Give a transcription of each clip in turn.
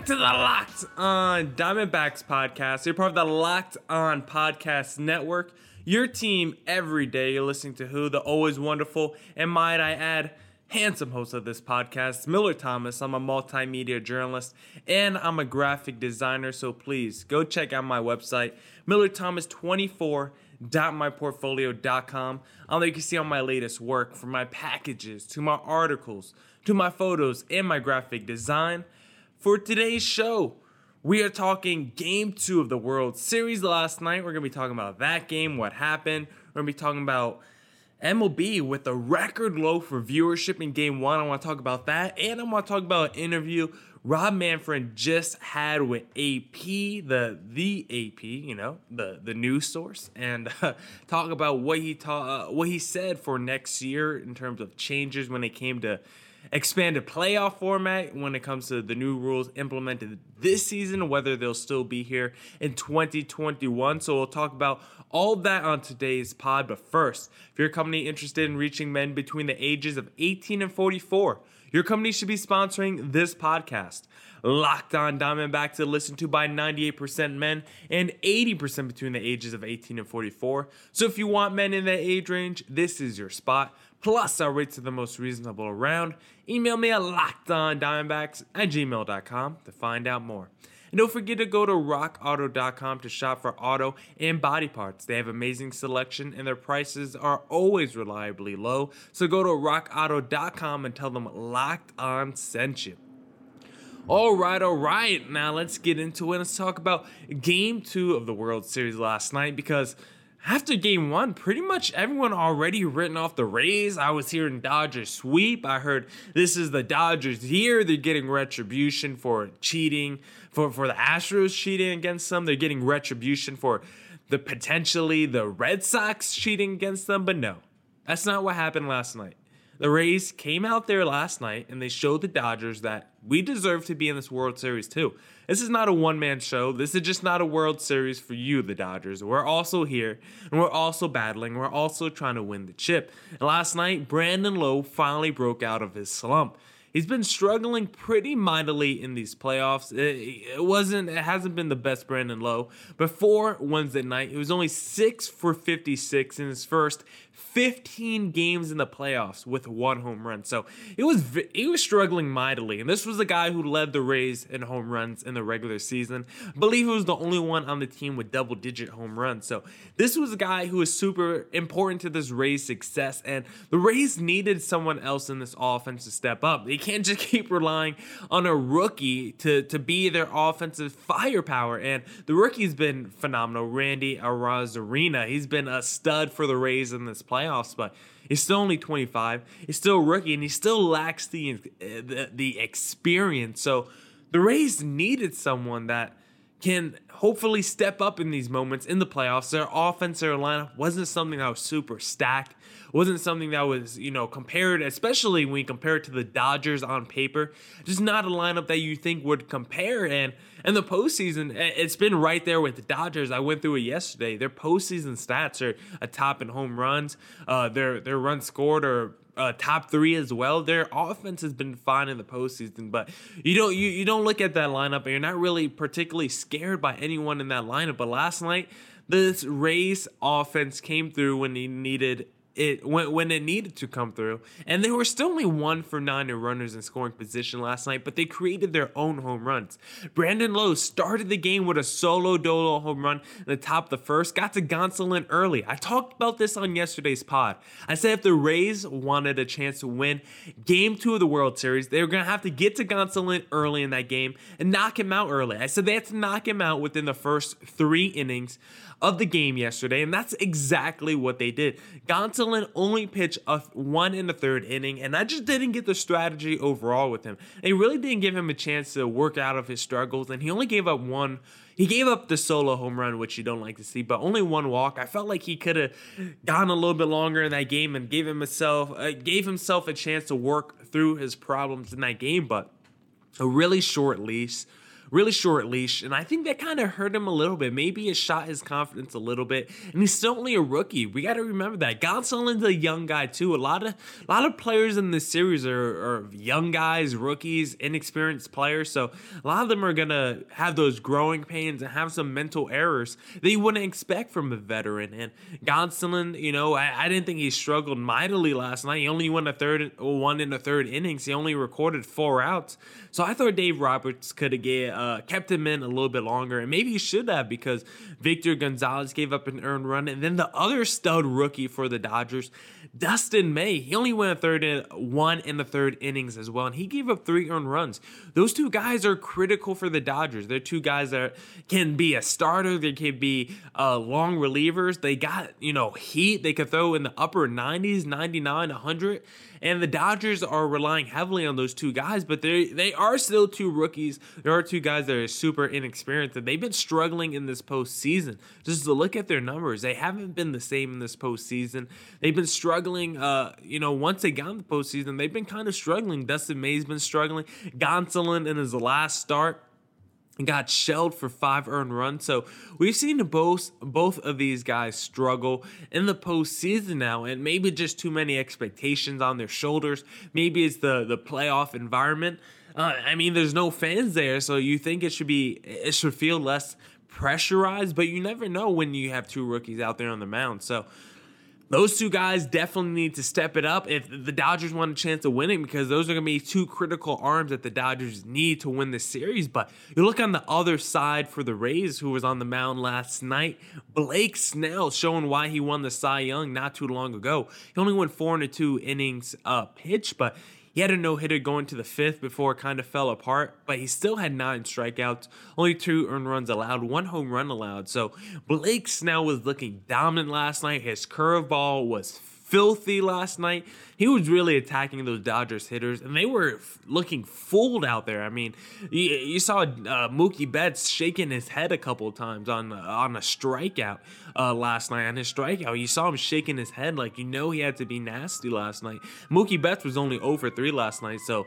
back to the Locked On Diamondbacks podcast. You're part of the Locked On Podcast Network. Your team every day. You're listening to who? The always wonderful, and might I add, handsome host of this podcast, Miller Thomas. I'm a multimedia journalist and I'm a graphic designer. So please go check out my website, millerthomas24.myportfolio.com. On there you can see all my latest work from my packages to my articles to my photos and my graphic design. For today's show, we are talking game two of the World Series last night. We're going to be talking about that game, what happened. We're going to be talking about MLB with a record low for viewership in game one. I want to talk about that. And I want to talk about an interview Rob Manfred just had with AP, the the AP, you know, the the news source, and uh, talk about what he ta- uh, what he said for next year in terms of changes when it came to expanded playoff format when it comes to the new rules implemented this season, whether they'll still be here in 2021. So we'll talk about all that on today's pod. But first, if you're a company interested in reaching men between the ages of 18 and 44, your company should be sponsoring this podcast. Locked on Diamondbacks to listen to by 98% men and 80% between the ages of 18 and 44. So if you want men in that age range, this is your spot. Plus, our rates are the most reasonable around. Email me at lockedondiamondbacks at gmail.com to find out more. And don't forget to go to rockauto.com to shop for auto and body parts. They have amazing selection and their prices are always reliably low. So go to rockauto.com and tell them Locked On sent you. All right, all right. Now let's get into it. Let's talk about game two of the World Series last night because after game one, pretty much everyone already written off the Rays. I was hearing Dodgers sweep. I heard this is the Dodgers here. They're getting retribution for cheating, for, for the Astros cheating against them. They're getting retribution for the potentially the Red Sox cheating against them. But no, that's not what happened last night. The Rays came out there last night and they showed the Dodgers that we deserve to be in this World Series too. This is not a one man show. This is just not a World Series for you, the Dodgers. We're also here and we're also battling. We're also trying to win the chip. And last night, Brandon Lowe finally broke out of his slump. He's been struggling pretty mightily in these playoffs. It, wasn't, it hasn't been the best Brandon Lowe. Before Wednesday night, it was only six for 56 in his first 15 games in the playoffs with one home run. So it was he was struggling mightily, and this was the guy who led the Rays in home runs in the regular season. I believe he was the only one on the team with double-digit home runs. So this was a guy who was super important to this Rays success, and the Rays needed someone else in this offense to step up. They can't just keep relying on a rookie to to be their offensive firepower, and the rookie's been phenomenal. Randy Arozarena, he's been a stud for the Rays in this playoffs, but he's still only 25. He's still a rookie, and he still lacks the uh, the, the experience. So the Rays needed someone that can hopefully step up in these moments in the playoffs. Their offensive lineup wasn't something that was super stacked wasn't something that was, you know, compared, especially when you compare it to the Dodgers on paper, just not a lineup that you think would compare. And and the postseason, it's been right there with the Dodgers. I went through it yesterday. Their postseason stats are a top in home runs. Uh, their their runs scored are uh, top three as well. Their offense has been fine in the postseason, but you don't you, you don't look at that lineup and you're not really particularly scared by anyone in that lineup. But last night, this Rays offense came through when he needed it when, when it needed to come through. And they were still only one for nine in runners in scoring position last night, but they created their own home runs. Brandon Lowe started the game with a solo dolo home run in the top of the first, got to Gonsolin early. I talked about this on yesterday's pod. I said if the Rays wanted a chance to win game two of the World Series, they were going to have to get to Gonsolin early in that game and knock him out early. I said they had to knock him out within the first three innings of the game yesterday, and that's exactly what they did. Gonsolin Gonsolin only pitched a one in the third inning, and I just didn't get the strategy overall with him. They really didn't give him a chance to work out of his struggles, and he only gave up one. He gave up the solo home run, which you don't like to see, but only one walk. I felt like he could have gone a little bit longer in that game and gave himself uh, gave himself a chance to work through his problems in that game, but a really short leash really short leash, and I think that kind of hurt him a little bit. Maybe it shot his confidence a little bit, and he's still only a rookie. We got to remember that. Gonsolin's a young guy too. A lot of a lot of players in this series are, are young guys, rookies, inexperienced players. So a lot of them are gonna have those growing pains and have some mental errors that you wouldn't expect from a veteran. And Gonsolin, you know, I, I didn't think he struggled mightily last night. He only won a third, oh, one in the third innings. He only recorded four outs. So I thought Dave Roberts could get uh, kept him in a little bit longer, and maybe he should have because Victor Gonzalez gave up an earned run, and then the other stud rookie for the Dodgers, Dustin May, he only went a third in one in the third innings as well, and he gave up three earned runs. Those two guys are critical for the Dodgers. They're two guys that can be a starter, they can be uh, long relievers. They got you know heat. They could throw in the upper 90s, 99, 100 and the Dodgers are relying heavily on those two guys, but they they are still two rookies. There are two guys that are super inexperienced, and they've been struggling in this postseason. Just to look at their numbers, they haven't been the same in this postseason. They've been struggling. Uh, you know, once they got in the postseason, they've been kind of struggling. Dustin May's been struggling. Gonsolin in his last start got shelled for five earned runs. So we've seen both both of these guys struggle in the postseason now, and maybe just too many expectations on their shoulders. Maybe it's the the playoff environment. Uh, I mean, there's no fans there, so you think it should be it should feel less pressurized, but you never know when you have two rookies out there on the mound. So those two guys definitely need to step it up if the Dodgers want a chance of winning because those are going to be two critical arms that the Dodgers need to win the series. But you look on the other side for the Rays, who was on the mound last night. Blake Snell showing why he won the Cy Young not too long ago. He only went four and two innings uh, pitch, but he had a no hitter going to the fifth before it kind of fell apart, but he still had nine strikeouts, only two earned runs allowed, one home run allowed. So Blake Snell was looking dominant last night. His curveball was filthy last night. He was really attacking those Dodgers hitters, and they were f- looking fooled out there. I mean, you, you saw uh, Mookie Betts shaking his head a couple times on uh, on a strikeout uh, last night. On his strikeout, you saw him shaking his head like you know he had to be nasty last night. Mookie Betts was only over 3 last night, so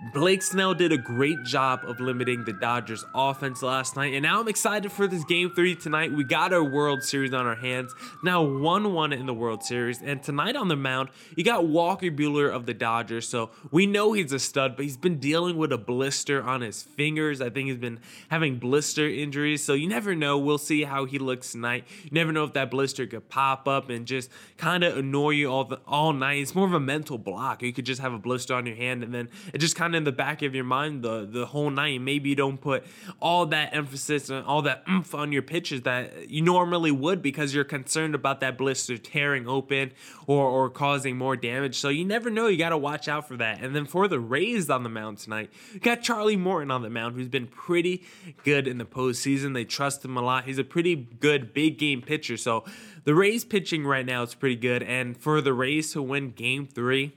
Blake Snell did a great job of limiting the Dodgers offense last night. And now I'm excited for this game three tonight. We got our World Series on our hands. Now 1 1 in the World Series. And tonight on the mound, you got Walker Buehler of the Dodgers. So we know he's a stud, but he's been dealing with a blister on his fingers. I think he's been having blister injuries. So you never know. We'll see how he looks tonight. You never know if that blister could pop up and just kind of annoy you all, the, all night. It's more of a mental block. You could just have a blister on your hand and then it just kind kind of in the back of your mind the the whole night. Maybe you don't put all that emphasis and all that oomph on your pitches that you normally would because you're concerned about that blister tearing open or or causing more damage. So you never know. You got to watch out for that. And then for the Rays on the mound tonight, you got Charlie Morton on the mound, who's been pretty good in the postseason. They trust him a lot. He's a pretty good big game pitcher. So the Rays pitching right now is pretty good. And for the Rays to win Game Three.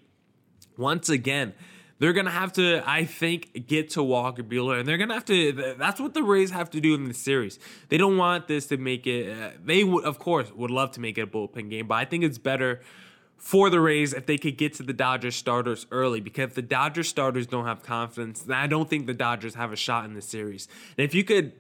Once again, they're gonna have to, I think, get to Walker Buehler, and they're gonna have to. That's what the Rays have to do in the series. They don't want this to make it. Uh, they would, of course, would love to make it a bullpen game, but I think it's better for the Rays if they could get to the Dodgers starters early because if the Dodgers starters don't have confidence, I don't think the Dodgers have a shot in the series. And if you could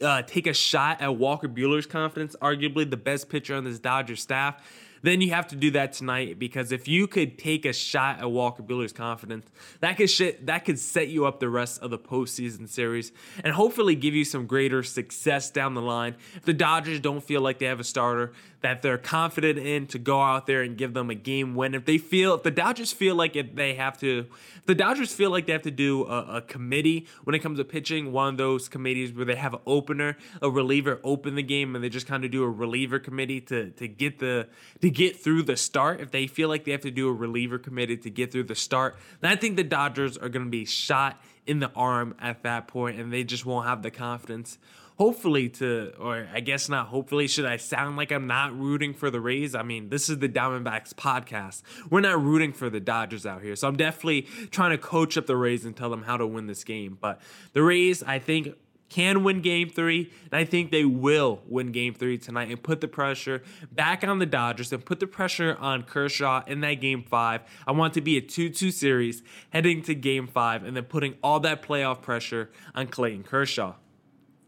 uh, take a shot at Walker Buehler's confidence, arguably the best pitcher on this Dodgers staff, then you have to do that tonight because if you could take a shot at Walker Buehler's confidence, that could that could set you up the rest of the postseason series and hopefully give you some greater success down the line. If the Dodgers don't feel like they have a starter that they're confident in to go out there and give them a game win, if they feel if the Dodgers feel like if they have to, the Dodgers feel like they have to do a, a committee when it comes to pitching, one of those committees where they have an opener, a reliever open the game, and they just kind of do a reliever committee to to get the to get through the start, if they feel like they have to do a reliever committed to get through the start, then I think the Dodgers are going to be shot in the arm at that point and they just won't have the confidence hopefully to, or I guess not hopefully, should I sound like I'm not rooting for the Rays? I mean, this is the Diamondbacks podcast. We're not rooting for the Dodgers out here. So I'm definitely trying to coach up the Rays and tell them how to win this game. But the Rays, I think, can win game three, and I think they will win game three tonight and put the pressure back on the Dodgers and put the pressure on Kershaw in that game five. I want to be a 2 2 series heading to game five and then putting all that playoff pressure on Clayton Kershaw.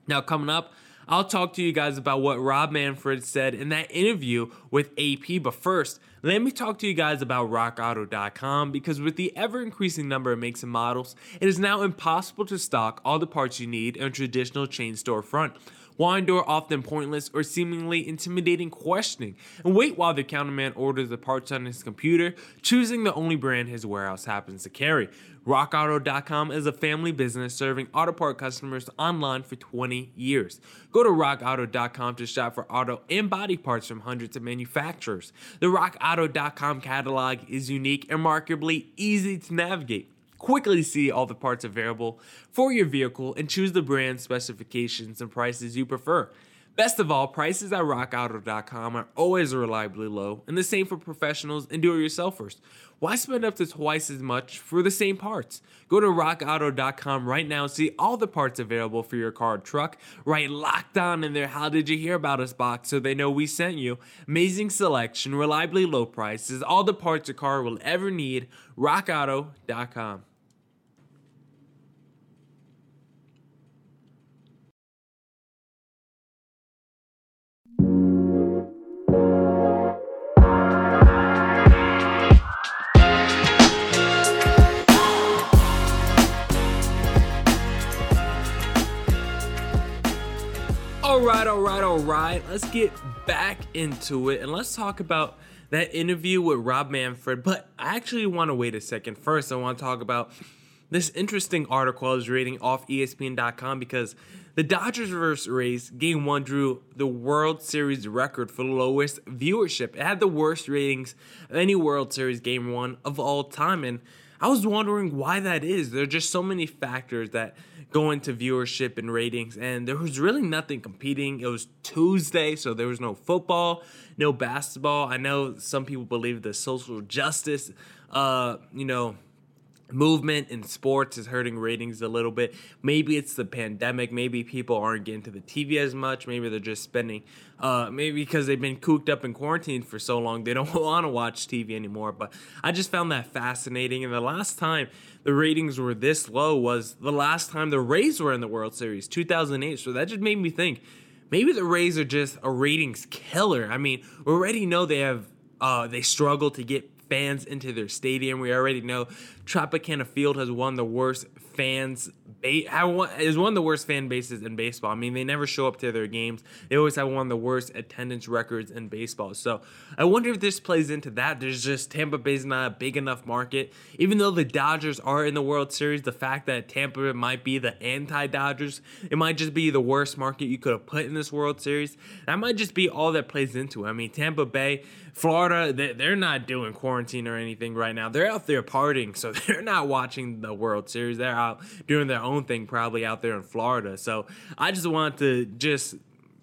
Now, coming up, I'll talk to you guys about what Rob Manfred said in that interview with AP. But first, let me talk to you guys about rockauto.com because with the ever increasing number of makes and models, it is now impossible to stock all the parts you need in a traditional chain storefront why endure often pointless or seemingly intimidating questioning, and wait while the counterman orders the parts on his computer, choosing the only brand his warehouse happens to carry. RockAuto.com is a family business serving auto part customers online for 20 years. Go to RockAuto.com to shop for auto and body parts from hundreds of manufacturers. The RockAuto.com catalog is unique and remarkably easy to navigate. Quickly see all the parts available for your vehicle and choose the brand specifications and prices you prefer. Best of all, prices at rockauto.com are always reliably low, and the same for professionals and do it yourselfers. Why spend up to twice as much for the same parts? Go to rockauto.com right now and see all the parts available for your car or truck. Write locked on in their. How did you hear about us box so they know we sent you? Amazing selection, reliably low prices, all the parts your car will ever need. rockauto.com. right, all right, all right. Let's get back into it and let's talk about that interview with Rob Manfred. But I actually want to wait a second. First, I want to talk about this interesting article I was reading off ESPN.com because the Dodgers versus Rays, game one drew the World Series record for lowest viewership. It had the worst ratings of any World Series game one of all time. And I was wondering why that is. There are just so many factors that go into viewership and ratings, and there was really nothing competing. It was Tuesday, so there was no football, no basketball. I know some people believe the social justice, uh, you know, movement in sports is hurting ratings a little bit. Maybe it's the pandemic. Maybe people aren't getting to the TV as much. Maybe they're just spending, uh, maybe because they've been cooped up in quarantine for so long, they don't want to watch TV anymore. But I just found that fascinating. And the last time the ratings were this low was the last time the Rays were in the World Series, 2008. So that just made me think. Maybe the Rays are just a ratings killer. I mean, we already know they have uh, they struggle to get fans into their stadium. We already know Tropicana Field has one of the worst fans is one of the worst fan bases in baseball. I mean, they never show up to their games. They always have one of the worst attendance records in baseball. So I wonder if this plays into that. There's just Tampa Bay's not a big enough market. Even though the Dodgers are in the World Series, the fact that Tampa might be the anti-Dodgers, it might just be the worst market you could have put in this World Series. That might just be all that plays into it. I mean, Tampa Bay, Florida, they're not doing quarantine or anything right now. They're out there partying, so they're not watching the World Series. They're out doing their own thing probably out there in Florida. So I just want to just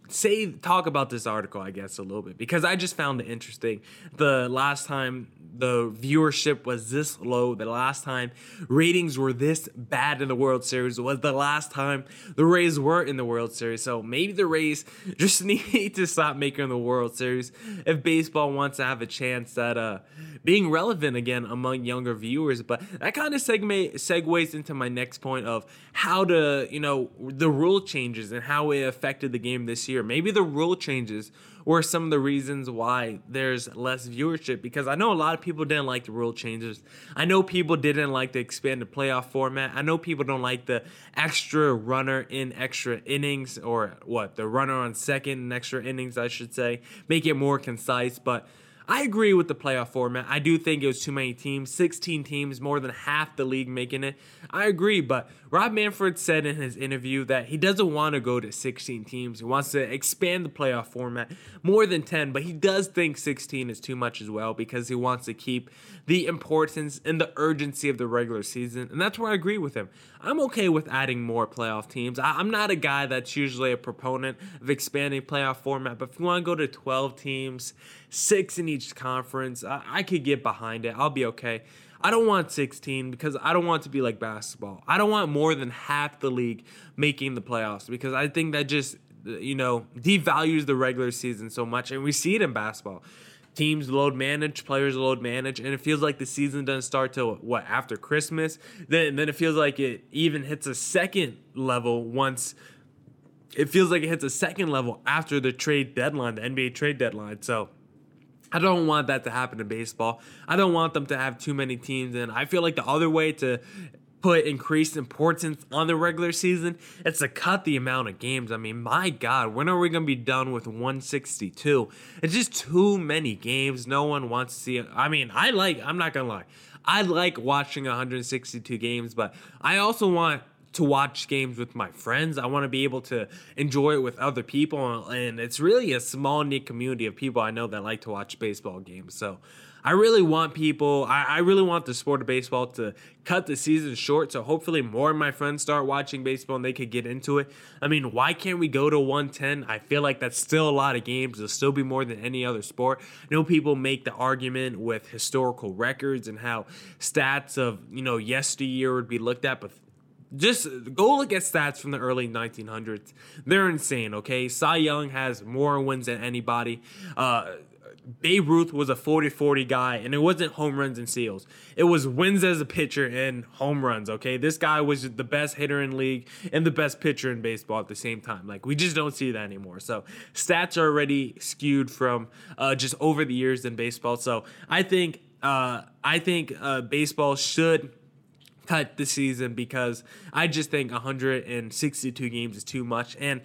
say talk about this article I guess a little bit because I just found it interesting. The last time the viewership was this low, the last time ratings were this bad in the World Series was the last time the Rays were in the World Series. So maybe the Rays just need to stop making the World Series if baseball wants to have a chance at uh, being relevant again among younger viewers. But that kind of segue segues into my next point of how to, you know, the rule changes and how it affected the game this year. Maybe the rule changes were some of the reasons why there's less viewership because I know a lot of people didn't like the rule changes. I know people didn't like the expanded playoff format. I know people don't like the extra runner in extra innings or what, the runner on second in extra innings, I should say. Make it more concise, but I agree with the playoff format. I do think it was too many teams, 16 teams, more than half the league making it. I agree, but Rob Manfred said in his interview that he doesn't want to go to 16 teams. He wants to expand the playoff format more than 10, but he does think 16 is too much as well because he wants to keep the importance and the urgency of the regular season. And that's where I agree with him. I'm okay with adding more playoff teams. I, am not a guy that's usually a proponent of expanding playoff format, but if you want to go to 12 teams, six in each conference, I, I could get behind it. I'll be okay. I don't want 16 because I don't want to be like basketball. I don't want more than half the league making the playoffs because I think that just you know devalues the regular season so much and we see it in basketball teams load manage, players load manage, and it feels like the season doesn't start till what after Christmas. Then then it feels like it even hits a second level once. It feels like it hits a second level after the trade deadline, the NBA trade deadline. So. I don't want that to happen in baseball. I don't want them to have too many teams, and I feel like the other way to put increased importance on the regular season, it's to cut the amount of games. I mean, my God, when are we going to be done with 162? It's just too many games. No one wants to see it. I mean, I like, I'm not going to lie, I like watching 162 games, but I also want to watch games with my friends. I want to be able to enjoy it with other people. And it's really a small, knit community of people I know that like to watch baseball games. So I really want people, I, I really want the sport of baseball to cut the season short. So hopefully more of my friends start watching baseball and they could get into it. I mean, why can't we go to 110? I feel like that's still a lot of games. It'll still be more than any other sport. I know people make the argument with historical records and how stats of, you know, yesteryear would be looked at, but just go look at stats from the early 1900s. They're insane, okay? Cy Young has more wins than anybody. Uh, Babe Ruth was a 40 40 guy, and it wasn't home runs and steals. It was wins as a pitcher and home runs, okay? This guy was the best hitter in league and the best pitcher in baseball at the same time. Like, we just don't see that anymore. So, stats are already skewed from uh, just over the years in baseball. So, I think. Uh, I think uh, baseball should cut the season because I just think 162 games is too much. And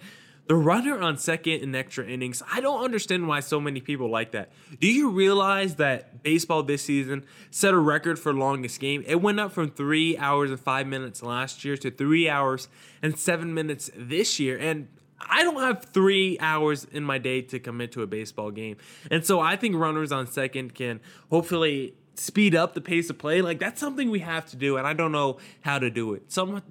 the runner on second in extra innings, I don't understand why so many people like that. Do you realize that baseball this season set a record for longest game? It went up from three hours and five minutes last year to three hours and seven minutes this year. And I don't have three hours in my day to commit to a baseball game. And so I think runners on second can hopefully speed up the pace of play. Like that's something we have to do, and I don't know how to do it. Some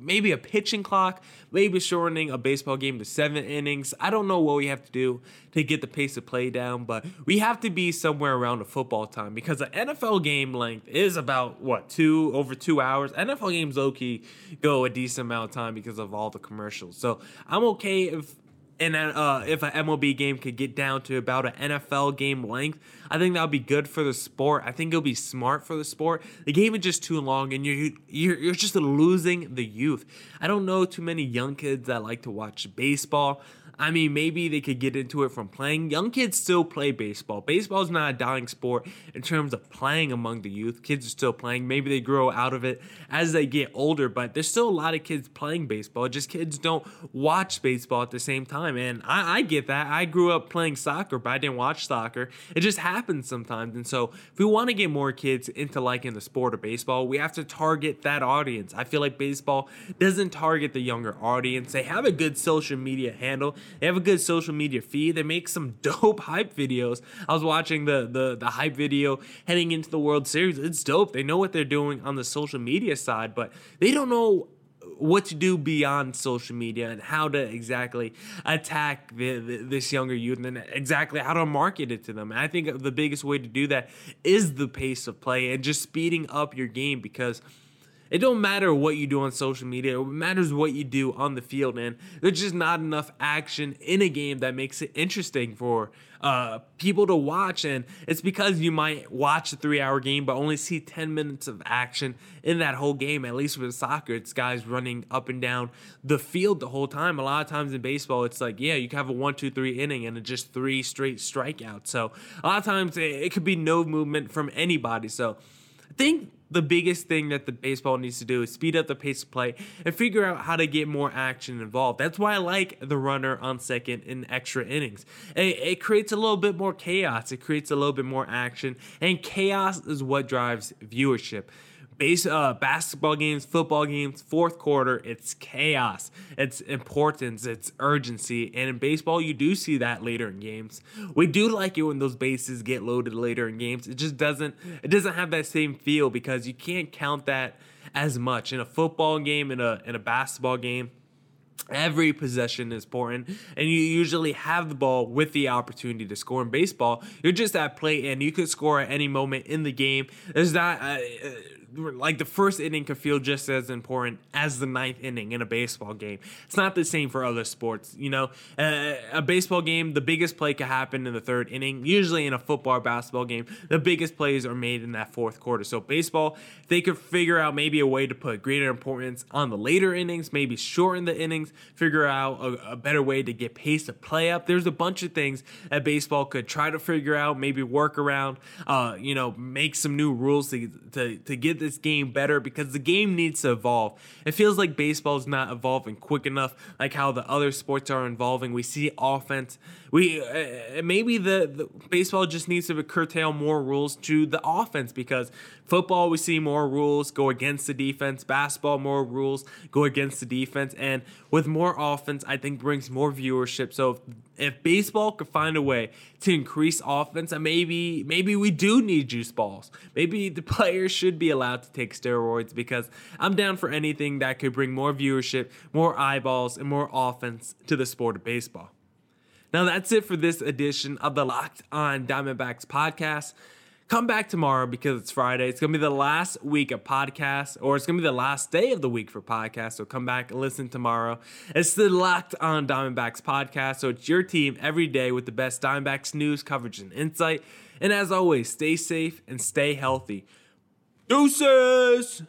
maybe a pitching clock, maybe shortening a baseball game to seven innings. I don't know what we have to do to get the pace of play down, but we have to be somewhere around a football time because the NFL game length is about what two over two hours. NFL games low key go a decent amount of time because of all the commercials. So I'm okay if and uh, if an MLB game could get down to about an NFL game length, I think that would be good for the sport. I think it'll be smart for the sport. The game is just too long, and you're you're, you're just losing the youth. I don't know too many young kids that like to watch baseball. I mean, maybe they could get into it from playing. Young kids still play baseball. Baseball is not a dying sport in terms of playing among the youth. Kids are still playing. Maybe they grow out of it as they get older, but there's still a lot of kids playing baseball. Just kids don't watch baseball at the same time. And I, I get that. I grew up playing soccer, but I didn't watch soccer. It just happens sometimes. And so, if we want to get more kids into liking the sport of baseball, we have to target that audience. I feel like baseball doesn't target the younger audience. They have a good social media handle they have a good social media feed. They make some dope hype videos. I was watching the the the hype video heading into the World Series. It's dope. They know what they're doing on the social media side, but they don't know what to do beyond social media and how to exactly attack the, the, this younger youth and exactly how to market it to them. And I think the biggest way to do that is the pace of play and just speeding up your game because – it don't matter what you do on social media. It matters what you do on the field, and there's just not enough action in a game that makes it interesting for uh, people to watch. And it's because you might watch a three-hour game but only see 10 minutes of action in that whole game. At least with soccer, it's guys running up and down the field the whole time. A lot of times in baseball, it's like yeah, you can have a one, two, three inning and just three straight strikeouts. So a lot of times it could be no movement from anybody. So I think the biggest thing that the baseball needs to do is speed up the pace of play and figure out how to get more action involved. That's why I like the runner on second in extra innings. It, it creates a little bit more chaos. It creates a little bit more action, and chaos is what drives viewership base uh, basketball games, football games, fourth quarter, it's chaos, it's importance, it's urgency. And in baseball, you do see that later in games. We do like it when those bases get loaded later in games. It just doesn't it doesn't have that same feel because you can't count that as much in a football game in a in a basketball game Every possession is important, and you usually have the ball with the opportunity to score. In baseball, you're just at play, and you could score at any moment in the game. There's not uh, like the first inning could feel just as important as the ninth inning in a baseball game. It's not the same for other sports. You know, uh, a baseball game, the biggest play could happen in the third inning. Usually in a football or basketball game, the biggest plays are made in that fourth quarter. So baseball, they could figure out maybe a way to put greater importance on the later innings, maybe shorten the innings, figure out a, a better way to get pace to play up. There's a bunch of things that baseball could try to figure out, maybe work around, uh, you know, make some new rules to, to, to get this game better because the game needs to evolve. It feels like baseball is not evolving quick enough, like how the other sports are evolving. We see offense. We uh, maybe the, the baseball just needs to curtail more rules to the offense because football we see more rules go against the defense. Basketball more rules go against the defense, and with more offense, I think brings more viewership. So if, if baseball could find a way to increase offense, and maybe maybe we do need juice balls. Maybe the players should be allowed to take steroids because I'm down for anything that could bring more viewership, more eyeballs, and more offense to the sport of baseball. Now that's it for this edition of the Locked On Diamondbacks podcast. Come back tomorrow because it's Friday. It's going to be the last week of podcasts, or it's going to be the last day of the week for podcasts. So come back and listen tomorrow. It's the Locked On Diamondbacks podcast. So it's your team every day with the best Diamondbacks news, coverage, and insight. And as always, stay safe and stay healthy. Deuces!